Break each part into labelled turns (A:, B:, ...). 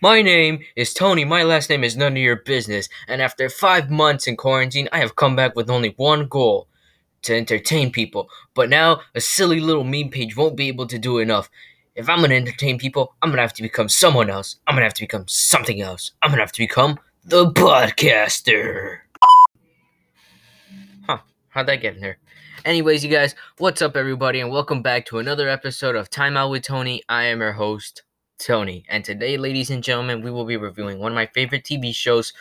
A: My name is Tony. My last name is none of your business. And after five months in quarantine, I have come back with only one goal to entertain people. But now, a silly little meme page won't be able to do enough. If I'm gonna entertain people, I'm gonna have to become someone else. I'm gonna have to become something else. I'm gonna have to become the podcaster. Huh, how'd that get in there? Anyways, you guys, what's up, everybody, and welcome back to another episode of Time Out with Tony. I am your host, Tony, and today, ladies and gentlemen, we will be reviewing one of my favorite TV shows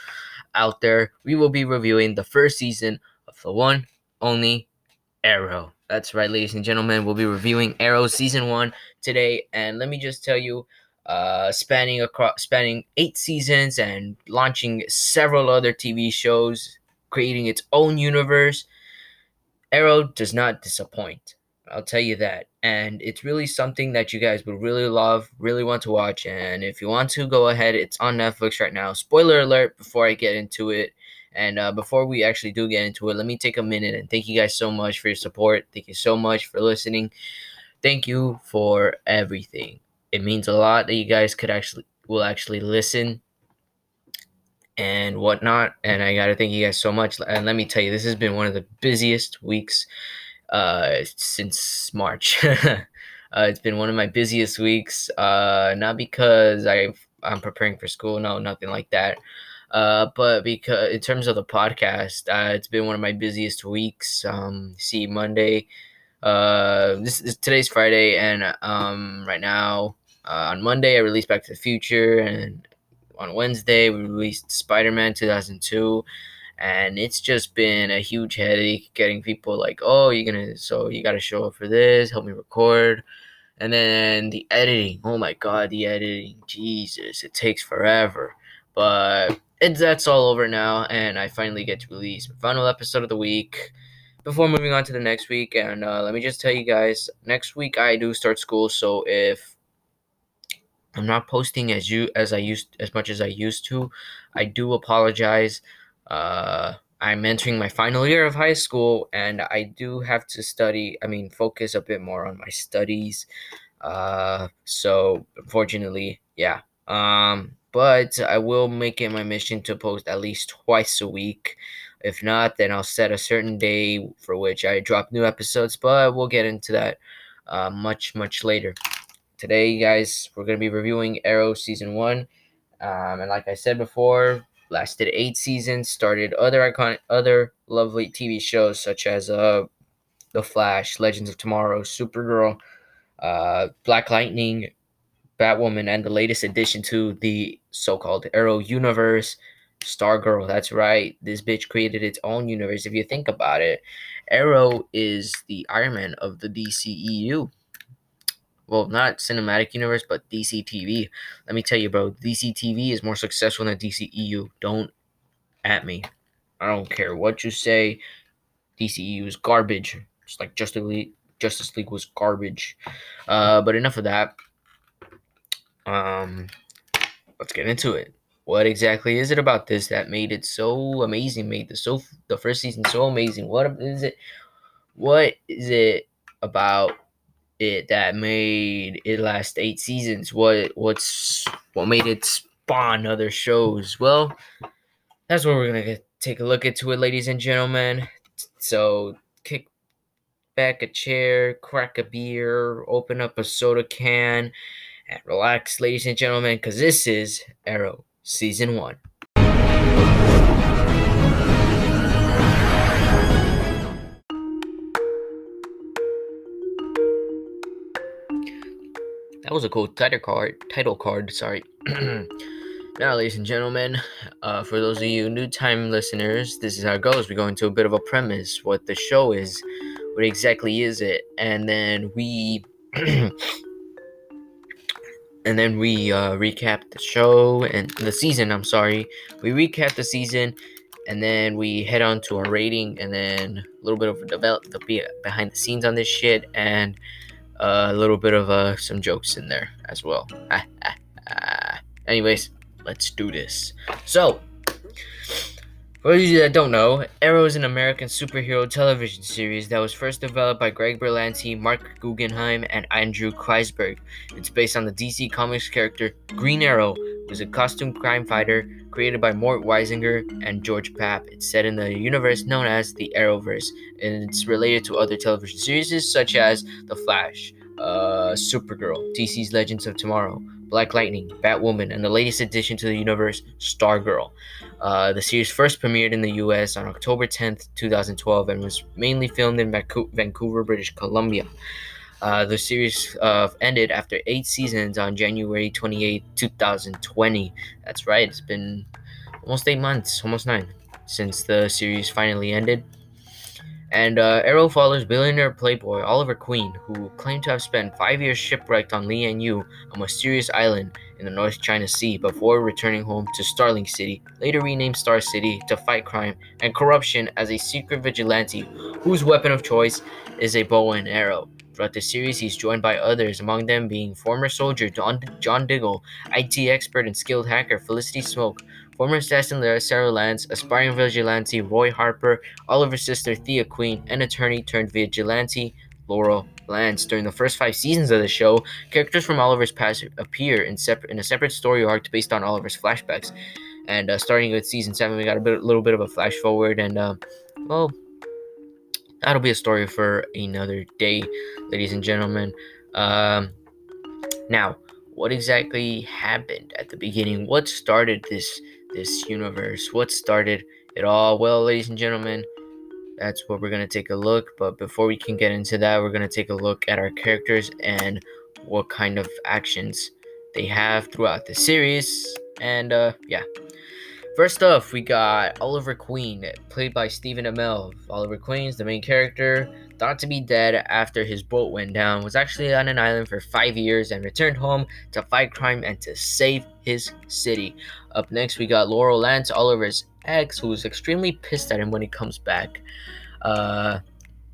A: out there. We will be reviewing the first season of the one, only Arrow. That's right, ladies and gentlemen, we'll be reviewing Arrow season one today, and let me just tell you, uh, spanning across spanning eight seasons and launching several other TV shows, creating its own universe Arrow does not disappoint. I'll tell you that. And it's really something that you guys would really love, really want to watch. And if you want to, go ahead. It's on Netflix right now. Spoiler alert before I get into it. And uh, before we actually do get into it, let me take a minute and thank you guys so much for your support. Thank you so much for listening. Thank you for everything. It means a lot that you guys could actually will actually listen and whatnot. And I got to thank you guys so much. And let me tell you, this has been one of the busiest weeks uh, since March. uh, it's been one of my busiest weeks. Uh, not because I I'm preparing for school, no, nothing like that. Uh, but because in terms of the podcast, uh, it's been one of my busiest weeks. Um, see Monday. Uh, this is today's Friday, and um, right now uh, on Monday I released Back to the Future, and on Wednesday we released Spider-Man 2002 and it's just been a huge headache getting people like, "Oh, you're to so you got to show up for this, help me record." And then the editing. Oh my god, the editing. Jesus, it takes forever. But it's that's all over now and I finally get to release my final episode of the week before moving on to the next week and uh, let me just tell you guys next week i do start school so if I'm not posting as you as I used as much as I used to. I do apologize. Uh, I'm entering my final year of high school, and I do have to study. I mean, focus a bit more on my studies. Uh, so unfortunately, yeah. Um, but I will make it my mission to post at least twice a week. If not, then I'll set a certain day for which I drop new episodes. But we'll get into that uh, much much later. Today, guys, we're going to be reviewing Arrow Season 1. Um, and like I said before, lasted eight seasons, started other iconic, other lovely TV shows such as uh, The Flash, Legends of Tomorrow, Supergirl, uh, Black Lightning, Batwoman, and the latest addition to the so-called Arrow universe, Stargirl. That's right. This bitch created its own universe. If you think about it, Arrow is the Iron Man of the DCEU well, not cinematic universe, but DC TV. Let me tell you, bro, DC TV is more successful than DCEU. Don't at me. I don't care what you say. DCEU is garbage. Just like Justice League, Justice League was garbage. Uh, but enough of that. Um, let's get into it. What exactly is it about this that made it so amazing? Made the so the first season so amazing. What is it? What is it about it that made it last eight seasons? What what's what made it spawn other shows? Well, that's what we're gonna get, take a look into it, ladies and gentlemen. So kick back a chair, crack a beer, open up a soda can, and relax, ladies and gentlemen, because this is Arrow Season One. That was a cool title card. Title card. Sorry. now, ladies and gentlemen, uh, for those of you new time listeners, this is how it goes. We go into a bit of a premise, what the show is, what exactly is it, and then we. and then we uh, recap the show and the season. I'm sorry, we recap the season, and then we head on to our rating, and then a little bit of a develop the behind the scenes on this shit, and a little bit of uh, some jokes in there as well. Anyways, let's do this. So, for you that don't know, Arrow is an American superhero television series that was first developed by Greg Berlanti, Mark Guggenheim, and Andrew Kreisberg. It's based on the DC Comics character Green Arrow, who's a costume crime fighter created by Mort Weisinger and George Papp. It's set in the universe known as the Arrowverse, and it's related to other television series such as The Flash, uh, Supergirl, DC's Legends of Tomorrow, Black Lightning, Batwoman, and the latest addition to the universe, Stargirl. Uh, the series first premiered in the US on October 10th, 2012, and was mainly filmed in Vancouver, British Columbia. Uh, the series uh, ended after eight seasons on January 28, 2020. That's right, it's been almost eight months, almost nine, since the series finally ended. And uh, Arrow follows billionaire playboy Oliver Queen, who claimed to have spent five years shipwrecked on Lian Yu, a mysterious island in the North China Sea, before returning home to Starling City, later renamed Star City, to fight crime and corruption as a secret vigilante whose weapon of choice is a bow and arrow. Throughout the series, he's joined by others, among them being former soldier John, John Diggle, IT expert and skilled hacker Felicity Smoak, former assassin Sara Lance, aspiring vigilante Roy Harper, Oliver's sister Thea Queen, and attorney turned vigilante Laurel Lance. During the first five seasons of the show, characters from Oliver's past appear in, separ- in a separate story arc based on Oliver's flashbacks. And uh, starting with season seven, we got a bit, little bit of a flash forward, and uh, well, that'll be a story for another day, ladies and gentlemen. Um, now, what exactly happened at the beginning? What started this this universe? What started it all? Well, ladies and gentlemen, that's what we're gonna take a look. But before we can get into that, we're gonna take a look at our characters and what kind of actions they have throughout the series. And uh, yeah. First off, we got Oliver Queen, played by Stephen Amell. Oliver Queen's the main character, thought to be dead after his boat went down, was actually on an island for five years and returned home to fight crime and to save his city. Up next, we got Laurel Lance, Oliver's ex, who's extremely pissed at him when he comes back. Uh,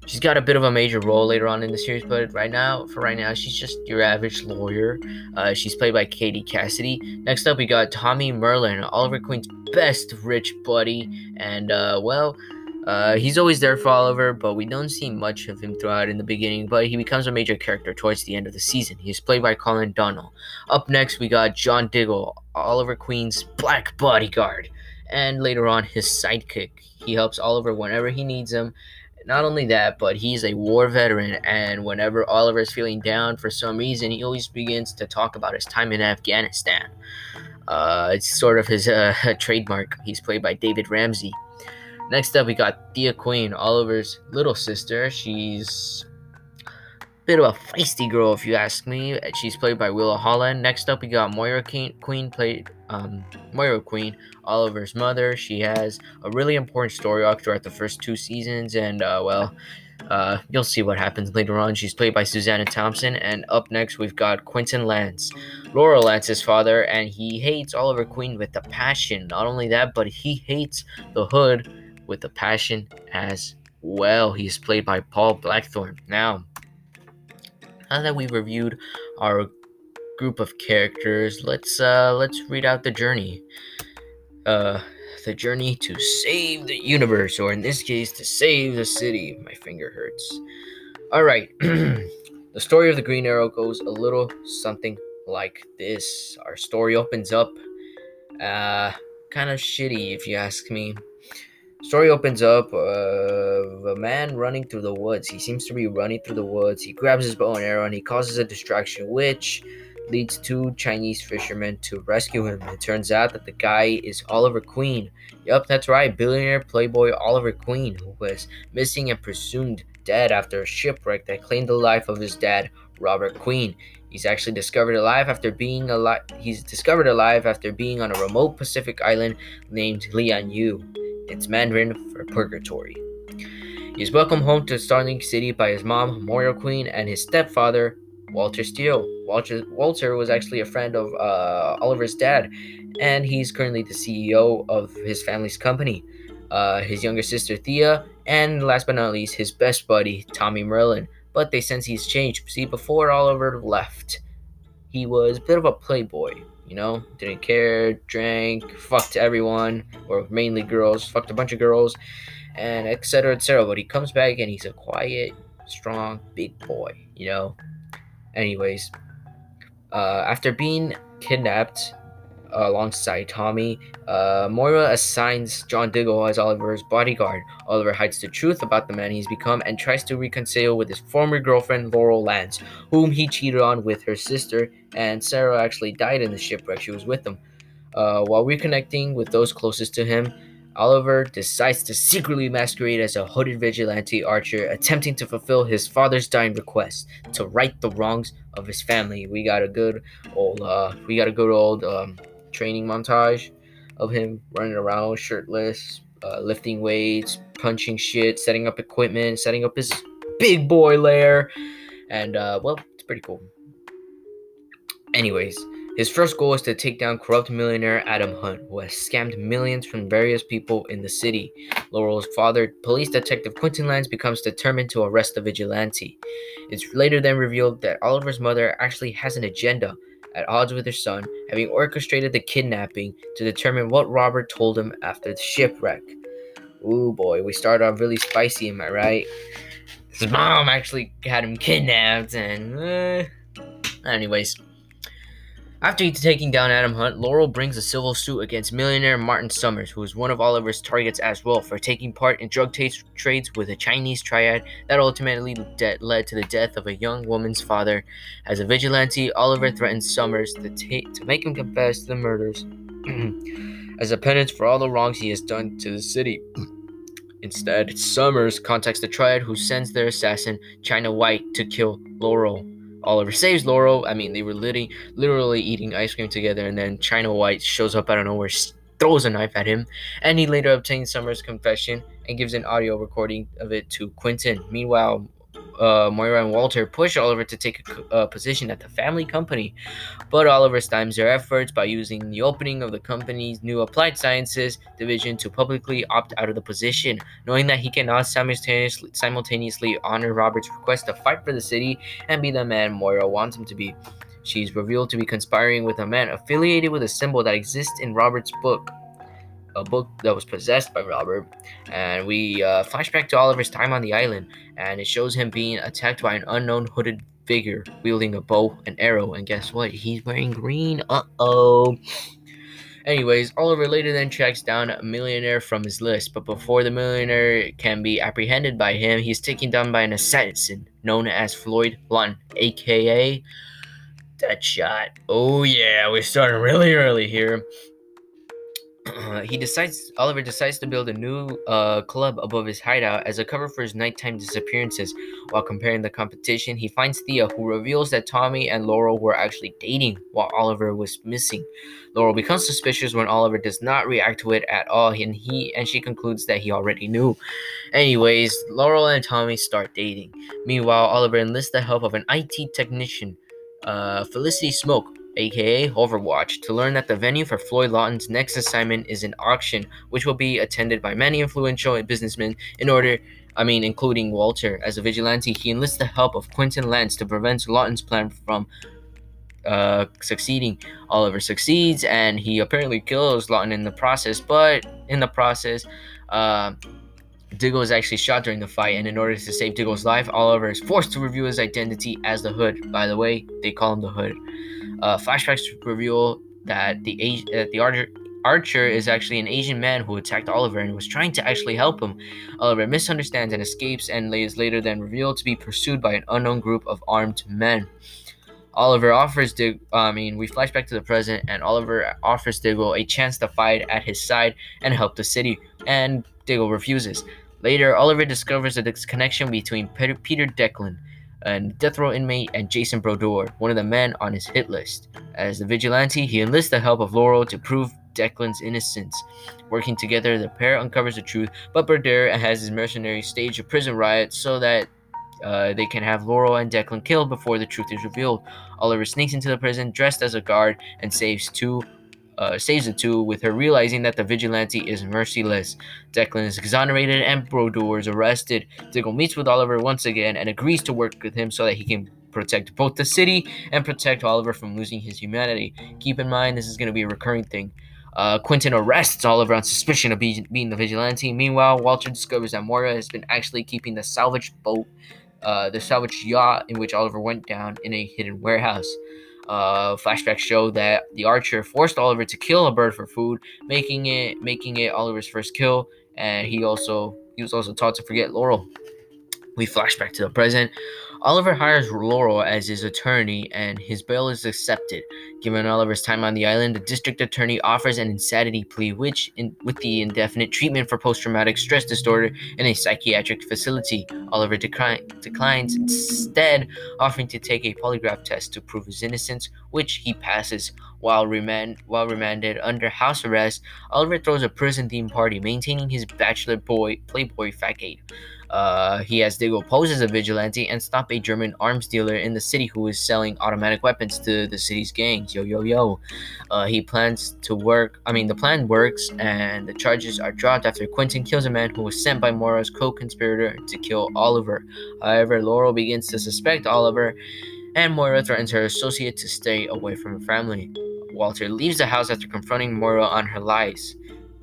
A: She's got a bit of a major role later on in the series, but right now, for right now, she's just your average lawyer. Uh, she's played by Katie Cassidy. Next up, we got Tommy Merlyn, Oliver Queen's best rich buddy, and uh, well, uh, he's always there for Oliver, but we don't see much of him throughout in the beginning. But he becomes a major character towards the end of the season. He's played by Colin Donnell. Up next, we got John Diggle, Oliver Queen's black bodyguard, and later on his sidekick. He helps Oliver whenever he needs him not only that, but he's a war veteran, and whenever Oliver's feeling down for some reason, he always begins to talk about his time in Afghanistan. Uh, it's sort of his uh, trademark. He's played by David Ramsey. Next up, we got Thea Queen, Oliver's little sister. She's a bit of a feisty girl, if you ask me. She's played by Willa Holland. Next up, we got Moira Queen, played um, Moira Queen, Oliver's mother. She has a really important story arc throughout the first two seasons, and uh, well, uh, you'll see what happens later on. She's played by Susanna Thompson, and up next we've got Quentin Lance, Laurel Lance's father, and he hates Oliver Queen with a passion. Not only that, but he hates the Hood with a passion as well. He's played by Paul Blackthorne. Now, now that we've reviewed our group of characters, let's uh let's read out the journey. Uh the journey to save the universe, or in this case, to save the city. My finger hurts. Alright. the story of the Green Arrow goes a little something like this. Our story opens up uh kind of shitty if you ask me. Story opens up uh, of a man running through the woods. He seems to be running through the woods. He grabs his bow and arrow and he causes a distraction, which leads two Chinese fishermen to rescue him. It turns out that the guy is Oliver Queen. Yup, that's right, billionaire playboy Oliver Queen, who was missing and presumed dead after a shipwreck that claimed the life of his dad, Robert Queen. He's actually discovered alive after being alive. He's discovered alive after being on a remote Pacific island named Lian Yu. It's Mandarin for purgatory. He's welcomed home to Starling City by his mom, Moira Queen, and his stepfather, Walter Steele. Walter, Walter was actually a friend of uh, Oliver's dad, and he's currently the CEO of his family's company. Uh, his younger sister Thea, and last but not least, his best buddy Tommy Merlyn. But they sense he's changed. See, before Oliver left, he was a bit of a playboy. You know, didn't care, drank, fucked everyone, or mainly girls, fucked a bunch of girls, and etc. etc. But he comes back and he's a quiet, strong, big boy. You know, Anyways, uh, after being kidnapped alongside Tommy. Uh, Moira assigns John Diggle as Oliver's bodyguard. Oliver hides the truth about the man he's become and tries to reconcile with his former girlfriend Laurel Lance, whom he cheated on with her sister, and Sarah actually died in the shipwreck. She was with them. Uh, while reconnecting with those closest to him, Oliver decides to secretly masquerade as a hooded vigilante archer, attempting to fulfill his father's dying request to right the wrongs of his family. We got a good old, uh, we got a good old um, training montage of him running around shirtless, uh, lifting weights, punching shit, setting up equipment, setting up his big boy lair, and uh, well, it's pretty cool. Anyways, his first goal is to take down corrupt millionaire Adam Hunt, who has scammed millions from various people in the city. Laurel's father, police detective Quentin Lance, becomes determined to arrest the vigilante. It's later then revealed that Oliver's mother actually has an agenda at odds with her son, having orchestrated the kidnapping to determine what Robert told him after the shipwreck. Ooh boy, we start off really spicy, am I right? His mom actually had him kidnapped, and uh, anyways. After taking down Adam Hunt, Laurel brings a civil suit against millionaire Martin Somers, who is one of Oliver's targets as well, for taking part in drug t- trades with a Chinese triad that ultimately de- led to the death of a young woman's father. As a vigilante, Oliver threatens Somers to, ta- to make him confess to the murders as a penance for all the wrongs he has done to the city. Instead, Summers contacts the triad who sends their assassin, China White, to kill Laurel. Oliver saves Laurel. I mean, they were literally, literally eating ice cream together, and then China White shows up out of nowhere, throws a knife at him, and he later obtains Somers's confession and gives an audio recording of it to Quentin. Meanwhile, uh, Moira and Walter push Oliver to take a, a, position at the family company, but Oliver stymies their efforts by using the opening of the company's new applied sciences division to publicly opt out of the position, knowing that he cannot simultaneously, simultaneously honor Robert's request to fight for the city and be the man Moira wants him to be. She's revealed to be conspiring with a man affiliated with a symbol that exists in Robert's book a book that was possessed by Robert, and we uh, flashback to Oliver's time on the island, and it shows him being attacked by an unknown hooded figure wielding a bow and arrow. And guess what? He's wearing green. Uh oh. Anyways, Oliver later then tracks down a millionaire from his list, but before the millionaire can be apprehended by him, he's taken down by an assassin known as Floyd Lawton, aka Deadshot. Oh yeah, we're starting really early here. he decides Oliver decides to build a new uh, club above his hideout as a cover for his nighttime disappearances. While comparing the competition, he finds Thea, who reveals that Tommy and Laurel were actually dating while Oliver was missing. Laurel becomes suspicious when Oliver does not react to it at all, and he and she concludes that he already knew. Anyways, Laurel and Tommy start dating. Meanwhile, Oliver enlists the help of an IT technician, uh, Felicity Smoak, aka Overwatch, to learn that the venue for Floyd Lawton's next assignment is an auction, which will be attended by many influential businessmen in order I mean, including Walter. As a vigilante, he enlists the help of Quentin Lance to prevent Lawton's plan from uh, succeeding. Oliver succeeds, and he apparently kills Lawton in the process. But in the process, uh, Diggle is actually shot during the fight, and in order to save Diggle's life, Oliver is forced to reveal his identity as the Hood. By the way, they call him the Hood. Uh, flashbacks reveal that the uh, the archer, archer is actually an Asian man who attacked Oliver and was trying to actually help him. Oliver misunderstands and escapes, and is later then revealed to be pursued by an unknown group of armed men. Oliver offers Dig. I mean, we flash back to the present, and Oliver offers Diggle a chance to fight at his side and help the city, and Diggle refuses. Later, Oliver discovers a connection between Peter Declan, a death row inmate, and Jason Brodeur, one of the men on his hit list. As the vigilante, he enlists the help of Laurel to prove Declan's innocence. Working together, the pair uncovers the truth, but Brodeur has his mercenaries stage a prison riot so that uh, they can have Laurel and Declan killed before the truth is revealed. Oliver sneaks into the prison dressed as a guard and saves two uh, the two with her realizing that the vigilante is merciless. Declan is exonerated and Brodeur is arrested. Diggle meets with Oliver once again and agrees to work with him so that he can protect both the city and protect Oliver from losing his humanity. Keep in mind, this is going to be a recurring thing. Uh, Quentin arrests Oliver on suspicion of be- being the vigilante. Meanwhile, Walter discovers that Moira has been actually keeping the salvaged boat, uh, the salvaged yacht in which Oliver went down, in a hidden warehouse. Uh, flashbacks show that the archer forced Oliver to kill a bird for food, making it making it Oliver's first kill, and he also he was also taught to forget Laurel. We flash back to the present. Oliver hires Laurel as his attorney, and his bail is accepted. Given Oliver's time on the island, the district attorney offers an insanity plea, which, in, with the indefinite treatment for post-traumatic stress disorder in a psychiatric facility, Oliver decri- declines, instead offering to take a polygraph test to prove his innocence, which he passes. While, remand- while remanded under house arrest, Oliver throws a prison-themed party, maintaining his bachelor boy playboy facade. Uh, he has Diggle pose as a vigilante and stop a German arms dealer in the city who is selling automatic weapons to the city's gangs. Yo, yo, yo. Uh, he plans to work. I mean, the plan works, and the charges are dropped after Quentin kills a man who was sent by Moira's co-conspirator to kill Oliver. However, Laurel begins to suspect Oliver, and Moira threatens her associate to stay away from her family. Walter leaves the house after confronting Moira on her lies.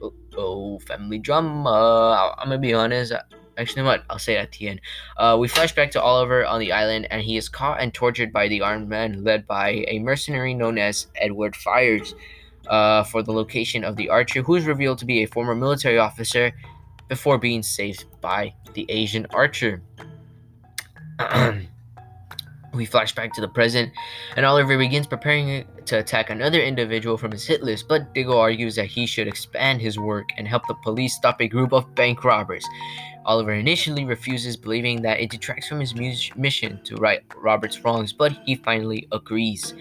A: Oh, oh family drama. I'm gonna be honest. Actually, what? I'll say it at the end. Uh, we flash back to Oliver on the island, and he is caught and tortured by the armed men led by a mercenary known as Edward Fyers uh, for the location of the archer, who is revealed to be a former military officer before being saved by the Asian archer. we flash back to the present, and Oliver begins preparing to attack another individual from his hit list, but Diggle argues that he should expand his work and help the police stop a group of bank robbers. Oliver initially refuses, believing that it detracts from his mission to right Robert's wrongs, but he finally agrees.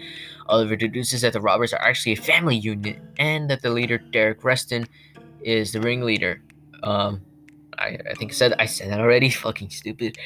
A: Oliver deduces that the robbers are actually a family unit and that the leader, Derek Reston, is the ringleader. Um, I, I think I said I said that already. Fucking stupid.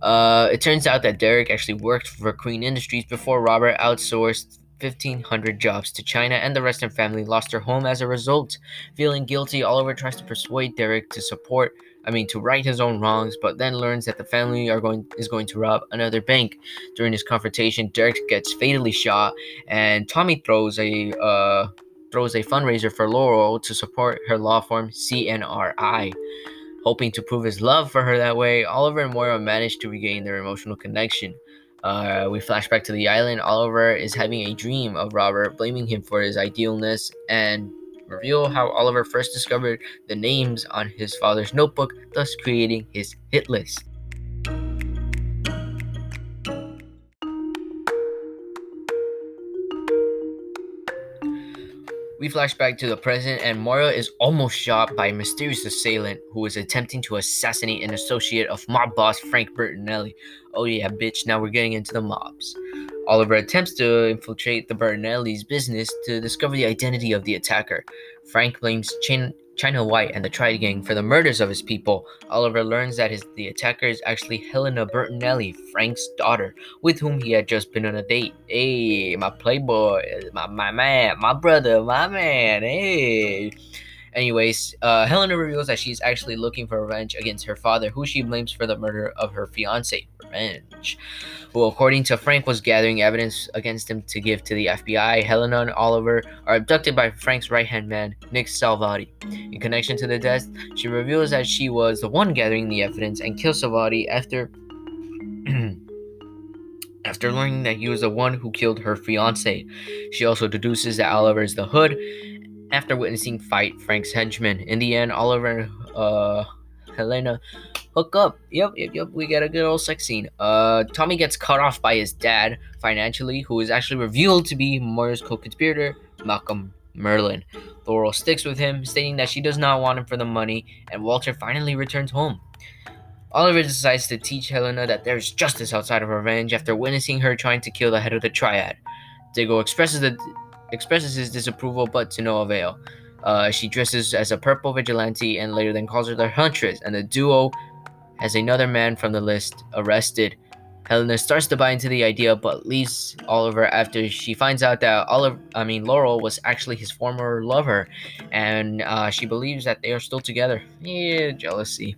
A: Uh, it turns out that Derek actually worked for Queen Industries before Robert outsourced 1,500 jobs to China, and the Reston family lost their home as a result. Feeling guilty, Oliver tries to persuade Derek to support I mean, to right his own wrongs, but then learns that the family are going is going to rob another bank. During this confrontation, Derek gets fatally shot, and Tommy throws a uh, throws a fundraiser for Laurel to support her law firm CNRI. Hoping to prove his love for her that way, Oliver and Moira manage to regain their emotional connection. Uh, we flash back to the island. Oliver is having a dream of Robert, blaming him for his idealness, and reveal how Oliver first discovered the names on his father's notebook, thus creating his hit list. We flash back to the present, and Mario is almost shot by a mysterious assailant who is attempting to assassinate an associate of mob boss Frank Bertinelli. Oh, yeah, bitch, now we're getting into the mobs. Oliver attempts to infiltrate the Bertinelli's business to discover the identity of the attacker. Frank blames Chin- China White and the Triad Gang for the murders of his people. Oliver learns that his, the attacker is actually Helena Bertinelli, Frank's daughter, with whom he had just been on a date. Hey, my playboy, my, my man, my brother, my man, hey. Anyways, uh, Helena reveals that she's actually looking for revenge against her father, who she blames for the murder of her fiance. Revenge. Who, according to Frank, was gathering evidence against him to give to the FBI. Helena and Oliver are abducted by Frank's right hand man, Nick Salvati. In connection to the death, she reveals that she was the one gathering the evidence and kills Salvati after. After learning that he was the one who killed her fiance, she also deduces that Oliver is the hood after witnessing fight Frank's henchmen. In the end, Oliver and uh, Helena hook up. Yep, yep, yep. We get a good old sex scene. Uh, Tommy gets cut off by his dad financially, who is actually revealed to be Moira's co-conspirator, Malcolm Merlyn. Laurel sticks with him, stating that she does not want him for the money, and Walter finally returns home. Oliver decides to teach Helena that there is justice outside of revenge after witnessing her trying to kill the head of the triad. Diggle expresses the expresses his disapproval, but to no avail. Uh, she dresses as a purple vigilante and later then calls her the Huntress, and the duo has another man from the list arrested. Helena starts to buy into the idea, but leaves Oliver after she finds out that Oliver, I mean Laurel, was actually his former lover, and uh, she believes that they are still together. Yeah, jealousy.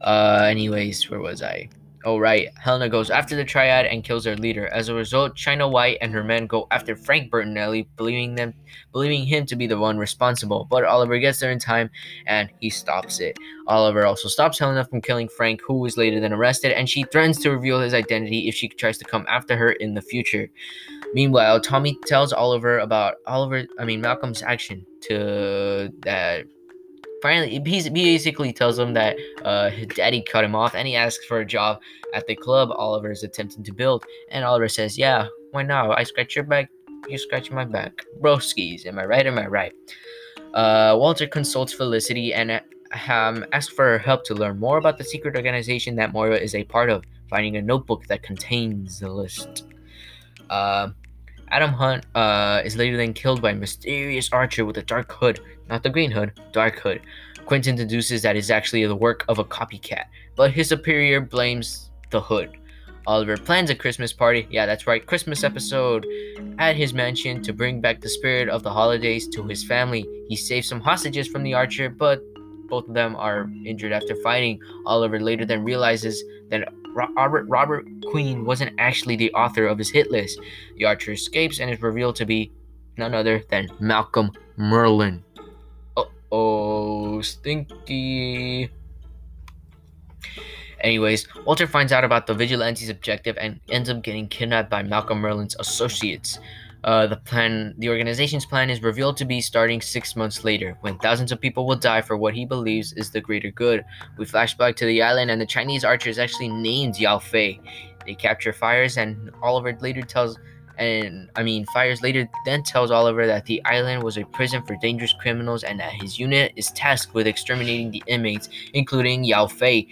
A: Uh, anyways, where was I? Oh, right. Helena goes after the triad and kills their leader. As a result, China White and her men go after Frank Bertinelli, believing them, believing him to be the one responsible. But Oliver gets there in time and he stops it. Oliver also stops Helena from killing Frank, who was later then arrested, and she threatens to reveal his identity if she tries to come after her in the future. Meanwhile, Tommy tells Oliver about Oliver, I mean Malcolm's action to that finally he basically tells him that uh, his daddy cut him off and he asks for a job at the club. Oliver is attempting to build and oliver says yeah why not? I scratch your back. You scratch my back. Broskies. Am i right? Am i right? Uh, walter consults felicity and um, asks for her help to learn more about the secret organization that moira is a part of finding a notebook that contains the list. Uh, Adam Hunt uh, is later then killed by a mysterious archer with a dark hood. Not the green hood, dark hood. Quentin deduces that is actually the work of a copycat, but his superior blames the hood. Oliver plans a Christmas party, yeah, that's right, Christmas episode, at his mansion to bring back the spirit of the holidays to his family. He saves some hostages from the archer, but both of them are injured after fighting. Oliver later then realizes that Robert Robert Queen wasn't actually the author of his hit list. The archer escapes and is revealed to be none other than Malcolm Merlyn. oh, stinky. Anyways, Walter finds out about the vigilante's objective and ends up getting kidnapped by Malcolm Merlyn's associates. Uh, the plan, the organization's plan, is revealed to be starting six months later, when thousands of people will die for what he believes is the greater good. We flash back to the island, and the Chinese archer is actually named Yao Fei. They capture Fyers, and Oliver later tells, and I mean, Fyers later then tells Oliver that the island was a prison for dangerous criminals, and that his unit is tasked with exterminating the inmates, including Yao Fei.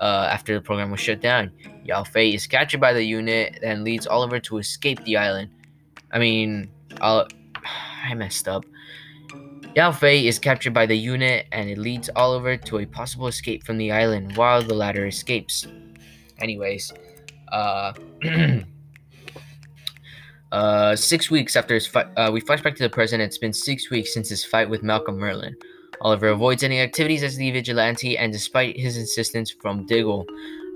A: Uh, after the program was shut down, Yao Fei is captured by the unit and leads Oliver to escape the island. I mean, I'll, I messed up. Yao Fei is captured by the unit and it leads Oliver to a possible escape from the island while the latter escapes. Anyways, uh, uh, six weeks after his fight, uh, we flash back to the present. It's been six weeks since his fight with Malcolm Merlyn. Oliver avoids any activities as the vigilante, and despite his insistence from Diggle,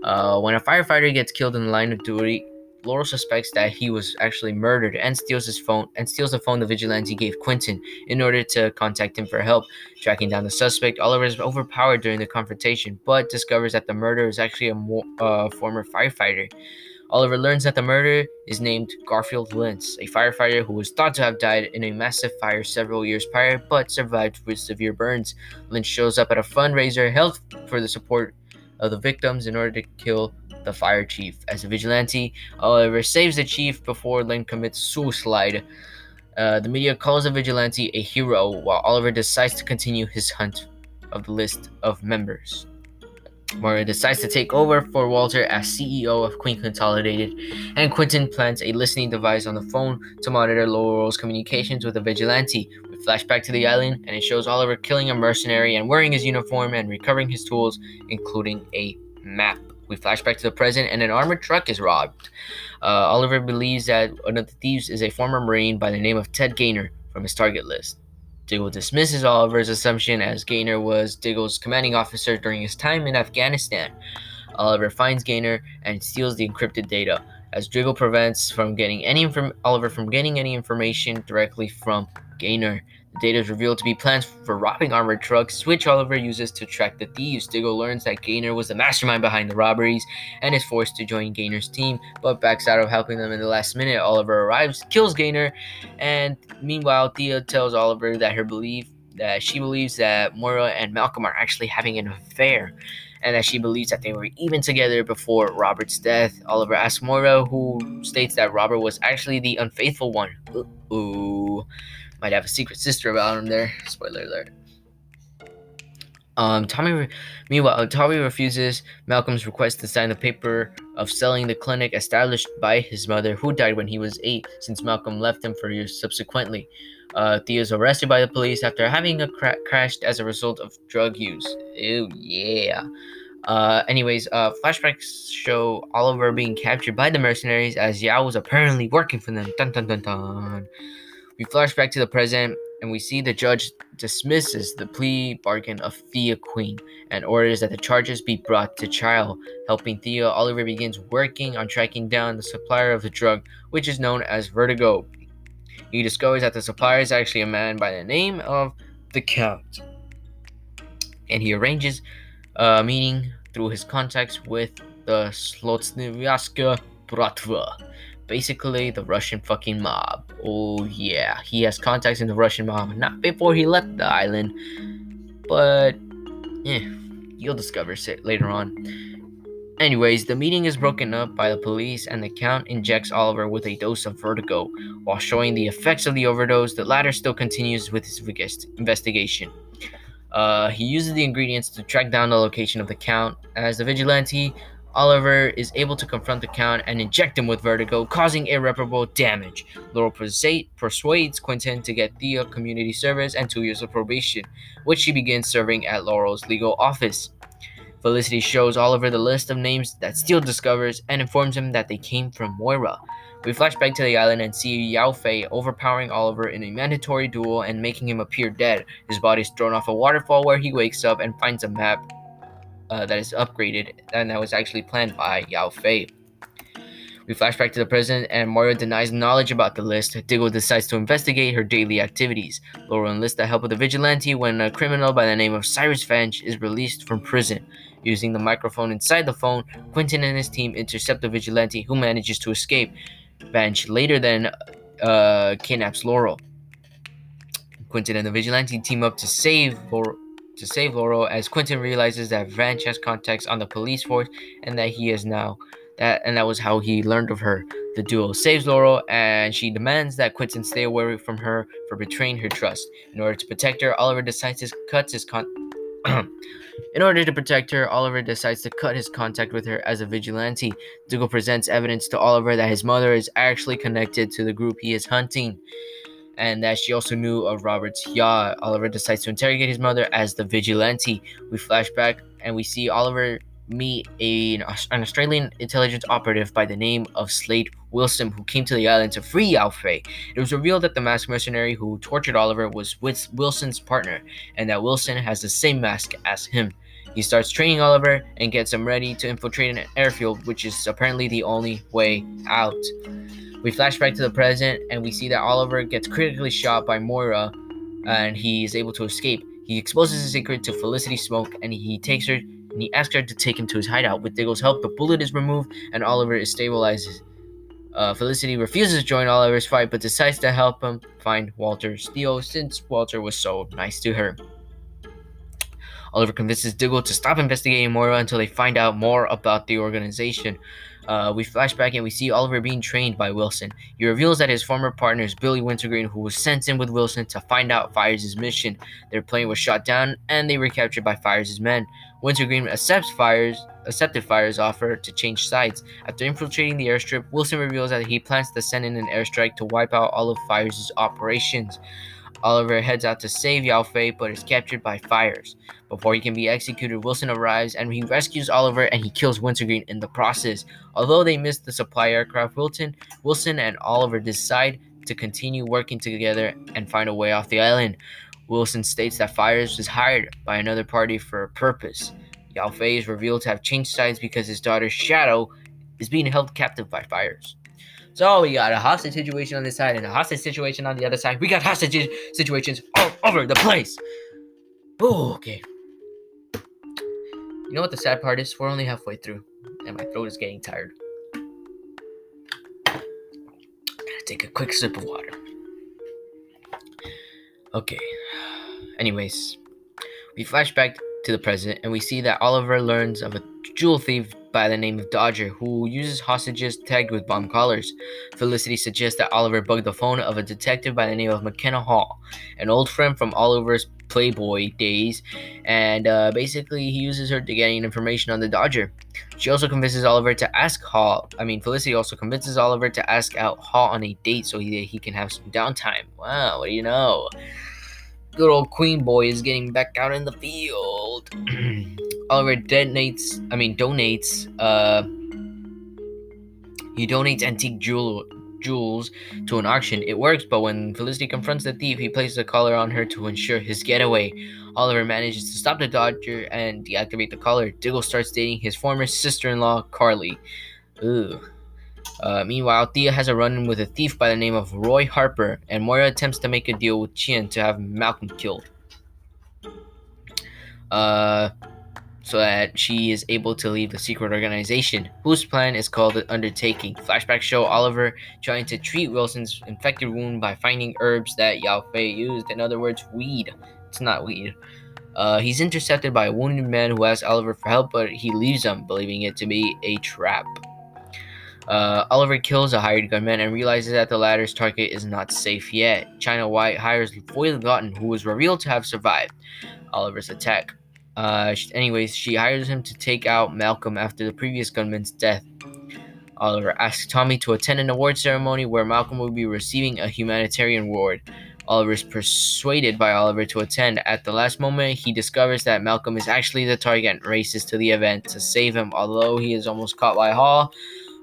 A: uh, when a firefighter gets killed in the line of duty, Laurel suspects that he was actually murdered and steals his phone and steals the phone the vigilante gave Quentin in order to contact him for help. Tracking down the suspect, Oliver is overpowered during the confrontation, but discovers that the murderer is actually a mo- uh, former firefighter. Oliver learns that the murderer is named Garfield Lentz, a firefighter who was thought to have died in a massive fire several years prior but survived with severe burns. Lentz shows up at a fundraiser held for the support of the victims in order to kill the fire chief. As a vigilante, Oliver saves the chief before Lynn commits suicide. Uh, the media calls the vigilante a hero, while Oliver decides to continue his hunt of the list of members. Moira decides to take over for Walter as CEO of Queen Consolidated, and Quentin plants a listening device on the phone to monitor Laurel's communications with the vigilante. We flash back to the island, and it shows Oliver killing a mercenary and wearing his uniform and recovering his tools, including a map. We flash back to the present, and an armored truck is robbed. Uh, Oliver believes that one of the thieves is a former Marine by the name of Ted Gaynor from his target list. Diggle dismisses Oliver's assumption as Gaynor was Diggle's commanding officer during his time in Afghanistan. Oliver finds Gaynor and steals the encrypted data, as Diggle prevents from getting any inform- Oliver from getting any information directly from Gaynor. The data is revealed to be plans for robbing armored trucks, which Oliver uses to track the thieves. Diggle learns that Gaynor was the mastermind behind the robberies and is forced to join Gaynor's team, but backs out of helping them in the last minute. Oliver arrives, kills Gaynor, and meanwhile, Thea tells Oliver that her belief that she believes that Moira and Malcolm are actually having an affair and that she believes that they were even together before Robert's death. Oliver asks Moira, who states that Robert was actually the unfaithful one. Ooh might have a secret sister about him there. Spoiler alert. Um, Tommy, meanwhile, Tommy refuses Malcolm's request to sign the paper of selling the clinic established by his mother, who died when he was eight, since Malcolm left him for years subsequently. Uh, Thea is arrested by the police after having a cra- crashed as a result of drug use. Ew, yeah. Uh, anyways, uh, flashbacks show Oliver being captured by the mercenaries as Yao was apparently working for them. Dun dun dun dun. We flash back to the present, and we see the judge dismisses the plea bargain of Thea Queen and orders that the charges be brought to trial. Helping Thea, Oliver begins working on tracking down the supplier of the drug, which is known as Vertigo. He discovers that the supplier is actually a man by the name of the Count, and he arranges a meeting through his contacts with the Slotsnivyaska Bratva, basically the Russian fucking mob. Oh yeah, he has contacts in the Russian mob, not before he left the island, but yeah, you'll discover it later on. Anyways, the meeting is broken up by the police, and the Count injects Oliver with a dose of vertigo. While showing the effects of the overdose, the latter still continues with his investigation. Uh, he uses the ingredients to track down the location of the Count. As the vigilante, Oliver is able to confront the Count and inject him with vertigo, causing irreparable damage. Laurel persuades Quentin to get Thea community service and two years of probation, which she begins serving at Laurel's legal office. Felicity shows Oliver the list of names that Steele discovers and informs him that they came from Moira. We flash back to the island and see Yao Fei overpowering Oliver in a mandatory duel and making him appear dead. His body is thrown off a waterfall where he wakes up and finds a map uh, that is upgraded and that was actually planned by Yao Fei. We flash back to the present, and Moira denies knowledge about the list. Diggle decides to investigate her daily activities. Laurel enlists the help of the vigilante when a criminal by the name of Cyrus Vance is released from prison. Using the microphone inside the phone, Quentin and his team intercept the vigilante who manages to escape. Vance later then uh, kidnaps Laurel. Quentin and the vigilante team up to save Laurel to save Laurel as Quentin realizes that Vance has contacts on the police force and that he is now that and that was how he learned of her. The duo saves Laurel and she demands that Quentin stay away from her for betraying her trust. In order to protect her, Oliver decides to cut his con In order to protect her, Oliver decides to cut his contact with her as a vigilante. Dougal presents evidence to Oliver that his mother is actually connected to the group he is hunting, and that she also knew of Robert's yacht. Oliver decides to interrogate his mother as the vigilante. We flash back and we see Oliver meet a, an Australian intelligence operative by the name of Slade Wilson, who came to the island to free Fei. It was revealed that the masked mercenary who tortured Oliver was with Wilson's partner, and that Wilson has the same mask as him. He starts training Oliver and gets him ready to infiltrate an airfield, which is apparently the only way out. We flash back to the present, and we see that Oliver gets critically shot by Moira, and he is able to escape. He exposes his secret to Felicity Smoak, and he takes her and he asks her to take him to his hideout. With Diggle's help, the bullet is removed and Oliver is stabilized. Uh, Felicity refuses to join Oliver's fight but decides to help him find Walter Steele since Walter was so nice to her. Oliver convinces Diggle to stop investigating Moira until they find out more about the organization. Uh, we flash back and we see Oliver being trained by Wilson. He reveals that his former partner is Billy Wintergreen, who was sent in with Wilson to find out Fyers' mission. Their plane was shot down and they were captured by Fyers' men. Wintergreen accepts Fyers accepted Fyers' offer to change sides. After infiltrating the airstrip, Wilson reveals that he plans to send in an airstrike to wipe out all of Fyers' operations. Oliver heads out to save Yao Fei, but is captured by Fyers. Before he can be executed, Wilson arrives and he rescues Oliver and he kills Wintergreen in the process. Although they miss the supply aircraft, Wilton, Wilson and Oliver decide to continue working together and find a way off the island. Wilson states that Fyers was hired by another party for a purpose. Yao Fei is revealed to have changed sides because his daughter Shado is being held captive by Fyers. So we got a hostage situation on this side and a hostage situation on the other side. We got hostage situations all over the place. Oh, okay. You know what the sad part is? We're only halfway through, and my throat is getting tired. Gotta take a quick sip of water. Okay. Anyways, we flash back to the present, and we see that Oliver learns of a jewel thief by the name of Dodger, who uses hostages tagged with bomb collars. Felicity suggests that Oliver bug the phone of a detective by the name of McKenna Hall, an old friend from Oliver's Playboy days, and uh, basically he uses her to gain information on the Dodger. She also convinces Oliver to ask Hall. I mean, Felicity also convinces Oliver to ask out Hall on a date so he, he can have some downtime. Wow, what do you know? Good old Queen Boy is getting back out in the field. Oliver detonates, I mean, donates, uh, he donates antique jewel, jewels to an auction. It works, but when Felicity confronts the thief, he places a collar on her to ensure his getaway. Oliver manages to stop the Dodger and deactivate the collar. Diggle starts dating his former sister-in-law, Carly. Ooh. Uh, meanwhile, Thea has a run-in with a thief by the name of Roy Harper, and Moira attempts to make a deal with Chien to have Malcolm killed. Uh, so that she is able to leave the secret organization, whose plan is called the Undertaking. Flashbacks show Oliver trying to treat Wilson's infected wound by finding herbs that Yao Fei used. In other words, weed. It's not weed. Uh, he's intercepted by a wounded man who asks Oliver for help, but he leaves him, believing it to be a trap. Uh, Oliver kills a hired gunman and realizes that the latter's target is not safe yet. China White hires Foyle Gotten, who was revealed to have survived Oliver's attack. Uh, anyways, she hires him to take out Malcolm after the previous gunman's death. Oliver asks Tommy to attend an award ceremony where Malcolm will be receiving a humanitarian award. Oliver is persuaded by Oliver to attend. At the last moment, he discovers that Malcolm is actually the target and races to the event to save him. Although he is almost caught by Hall,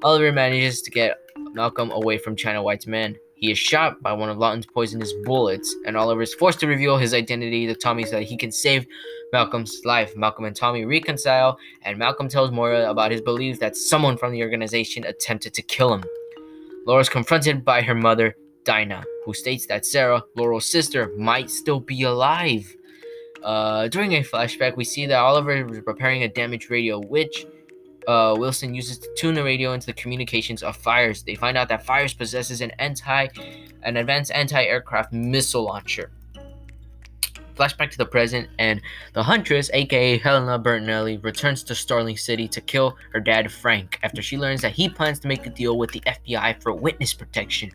A: Oliver manages to get Malcolm away from China White's men. He is shot by one of Lawton's poisonous bullets, and Oliver is forced to reveal his identity to Tommy so that he can save Malcolm's life. Malcolm and Tommy reconcile, and Malcolm tells Moira about his belief that someone from the organization attempted to kill him. Laura is confronted by her mother, Dinah, who states that Sara, Laurel's sister, might still be alive. Uh, during a flashback, we see that Oliver is repairing a damaged radio, which uh, Wilson uses to tune the radio into the communications of Fyers. They find out that Fyers possesses an anti, an advanced anti-aircraft missile launcher. Flashback to the present, and the Huntress, aka Helena Bertinelli, returns to Starling City to kill her dad Frank after she learns that he plans to make a deal with the FBI for witness protection.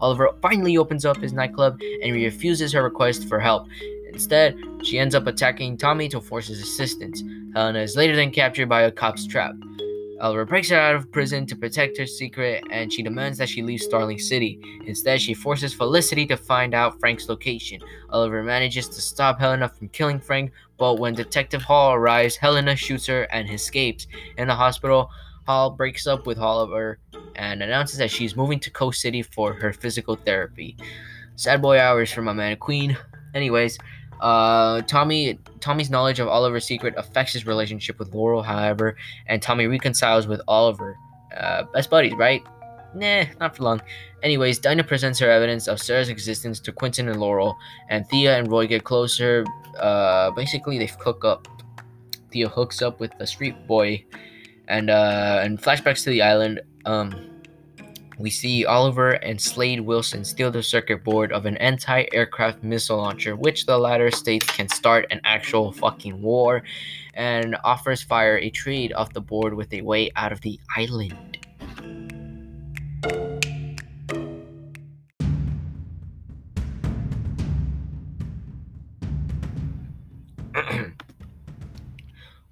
A: Oliver finally opens up his nightclub and refuses her request for help. Instead, she ends up attacking Tommy to force his assistance. Helena is later then captured by a cop's trap. Oliver breaks her out of prison to protect her secret and she demands that she leave Starling City. Instead, she forces Felicity to find out Frank's location. Oliver manages to stop Helena from killing Frank, but when Detective Hall arrives, Helena shoots her and escapes. In the hospital, Hall breaks up with Oliver and announces that she's moving to Coast City for her physical therapy. Sad boy hours for my man Queen. Anyways, uh, Tommy Tommy's knowledge of Oliver's secret affects his relationship with Laurel, however, and Tommy reconciles with Oliver. Uh, best buddies, right? Nah, not for long. Anyways, Dinah presents her evidence of Sara's existence to Quentin and Laurel, and Thea and Roy get closer. Uh, basically, they hook up. Thea hooks up with the street boy, and uh, and flashbacks to the island. Um, we see Oliver and Slade Wilson steal the circuit board of an anti aircraft missile launcher, which the latter states can start an actual fucking war, and offers Fire a trade off the board with a way out of the island.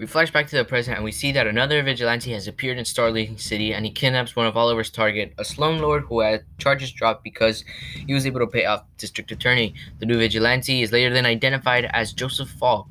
A: We flash back to the present and we see that another vigilante has appeared in Starling City and he kidnaps one of Oliver's target, a slum lord who had charges dropped because he was able to pay off district attorney. The new vigilante is later then identified as Joseph Falk.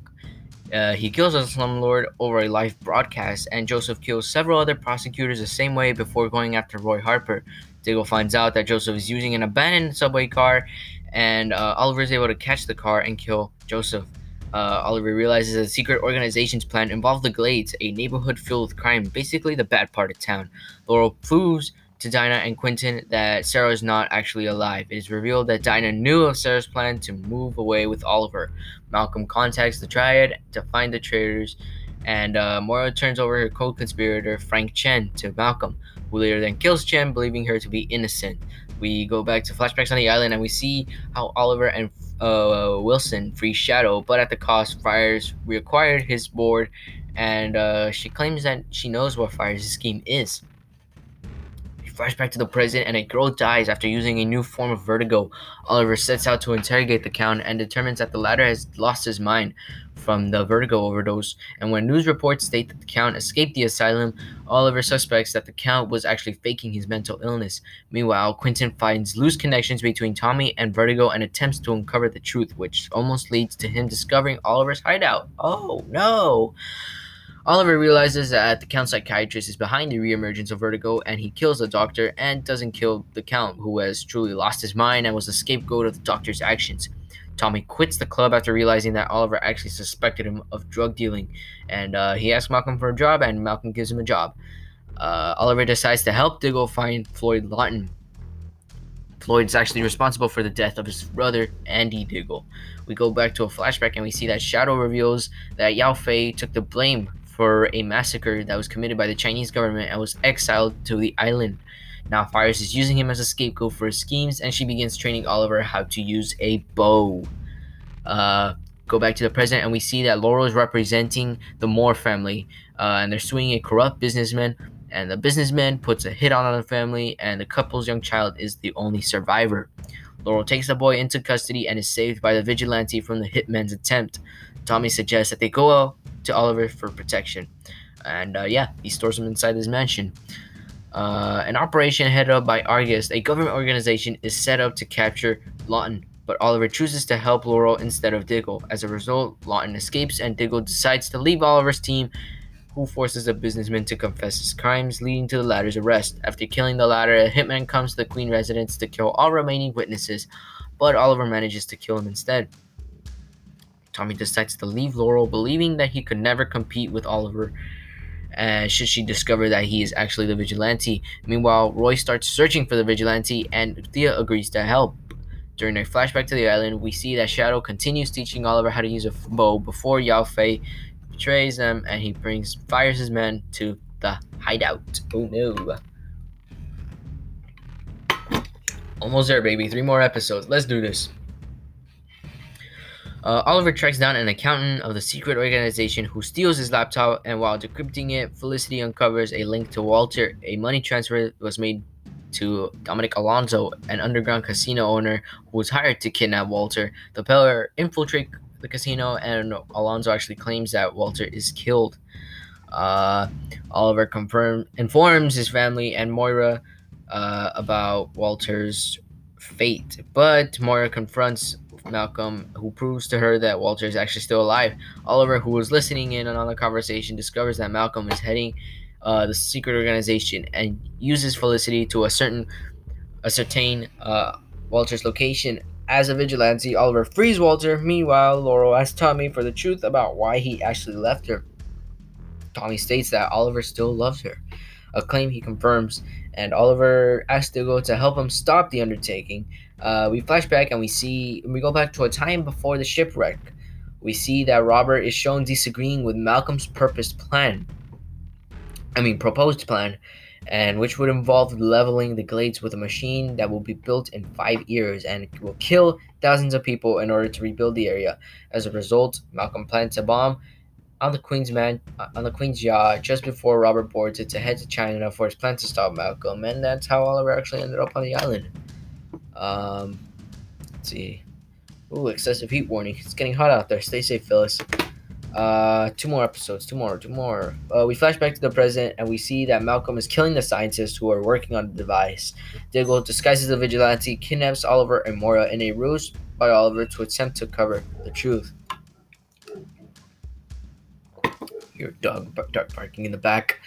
A: Uh, he kills a slumlord over a live broadcast, and Joseph kills several other prosecutors the same way before going after Roy Harper. Diggle finds out that Joseph is using an abandoned subway car, and uh, Oliver is able to catch the car and kill Joseph. Uh, Oliver realizes that the secret organization's plan involved the Glades, a neighborhood filled with crime, basically the bad part of town. Laurel proves to Dinah and Quentin that Sara is not actually alive. It is revealed that Dinah knew of Sara's plan to move away with Oliver. Malcolm contacts the Triad to find the traitors, and uh, Moira turns over her co-conspirator Frank Chen to Malcolm, who later then kills Chen, believing her to be innocent. We go back to flashbacks on the island, and we see how Oliver and uh, Wilson free Shado, but at the cost, Fyers reacquired his board, and uh, she claims that she knows what Fyers' scheme is. We flash back to the present, and a girl dies after using a new form of vertigo. Oliver sets out to interrogate the Count and determines that the latter has lost his mind from the vertigo overdose. And when news reports state that the Count escaped the asylum, Oliver suspects that the Count was actually faking his mental illness. Meanwhile, Quentin finds loose connections between Tommy and Vertigo and attempts to uncover the truth, which almost leads to him discovering Oliver's hideout. Oh no! Oliver realizes that the Count psychiatrist is behind the reemergence of vertigo and he kills the doctor and doesn't kill the Count, who has truly lost his mind and was the scapegoat of the doctor's actions. Tommy quits the club after realizing that Oliver actually suspected him of drug dealing, and uh, he asks Malcolm for a job, and Malcolm gives him a job. Uh, Oliver decides to help Diggle find Floyd Lawton. Floyd is actually responsible for the death of his brother, Andy Diggle. We go back to a flashback and we see that Shado reveals that Yao Fei took the blame for a massacre that was committed by the Chinese government and was exiled to the island. Now Fyers is using him as a scapegoat for his schemes, and she begins training Oliver how to use a bow. Uh, go back to the present, and we see that Laurel is representing the Moore family, uh, and they're suing a corrupt businessman. And the businessman puts a hit on the family, and the couple's young child is the only survivor. Laurel takes the boy into custody and is saved by the vigilante from the hitman's attempt. Tommy suggests that they go to Oliver for protection. And uh, yeah, he stores him inside his mansion. Uh, an operation headed up by Argus, a government organization, is set up to capture Lawton, but Oliver chooses to help Laurel instead of Diggle. As a result, Lawton escapes and Diggle decides to leave Oliver's team, who forces the businessman to confess his crimes, leading to the latter's arrest. After killing the latter, a hitman comes to the Queen residence to kill all remaining witnesses, but Oliver manages to kill him instead. Tommy decides to leave Laurel, believing that he could never compete with Oliver. Uh, should she discover that he is actually the vigilante. Meanwhile, Roy starts searching for the vigilante, and Thea agrees to help. During a flashback to the island, we see that Shado continues teaching Oliver how to use a bow before Yao Fei betrays them, and he brings Fyers his men to the hideout. Oh no! Almost there, baby. Three more episodes. Let's do this. Uh, Oliver tracks down an accountant of the secret organization who steals his laptop, and while decrypting it, Felicity uncovers a link to Walter. A money transfer was made to Dominic Alonso, an underground casino owner who was hired to kidnap Walter. The pair infiltrate the casino, and Alonso actually claims that Walter is killed. Uh, Oliver confirm informs his family and Moira uh, about Walter's fate, but Moira confronts Malcolm, who proves to her that Walter is actually still alive. Oliver, who was listening in on the conversation, discovers that Malcolm is heading uh, the secret organization and uses Felicity to ascertain, ascertain uh, Walter's location. As a vigilante, Oliver frees Walter. Meanwhile, Laurel asks Tommy for the truth about why he actually left her. Tommy states that Oliver still loves her, a claim he confirms, and Oliver asks Diggle to help him stop the undertaking. Uh, we flash back and we see we go back to a time before the shipwreck. We see that Robert is shown disagreeing with Malcolm's purposed plan. I mean, proposed plan, and which would involve leveling the glades with a machine that will be built in five years and will kill thousands of people in order to rebuild the area. As a result, Malcolm plants a bomb on the Queen's man on the Queen's yacht just before Robert boards it to head to China for his plan to stop Malcolm, and that's how Oliver actually ended up on the island. Um, let's see. Ooh, excessive heat warning. It's getting hot out there. Stay safe, Phyllis. Uh, two more episodes. Two more. Two more. Uh, we flash back to the present and we see that Malcolm is killing the scientists who are working on the device. Diggle disguises the vigilante, kidnaps Oliver and Moira in a ruse by Oliver to attempt to cover the truth. Your dog, dog barking in the back.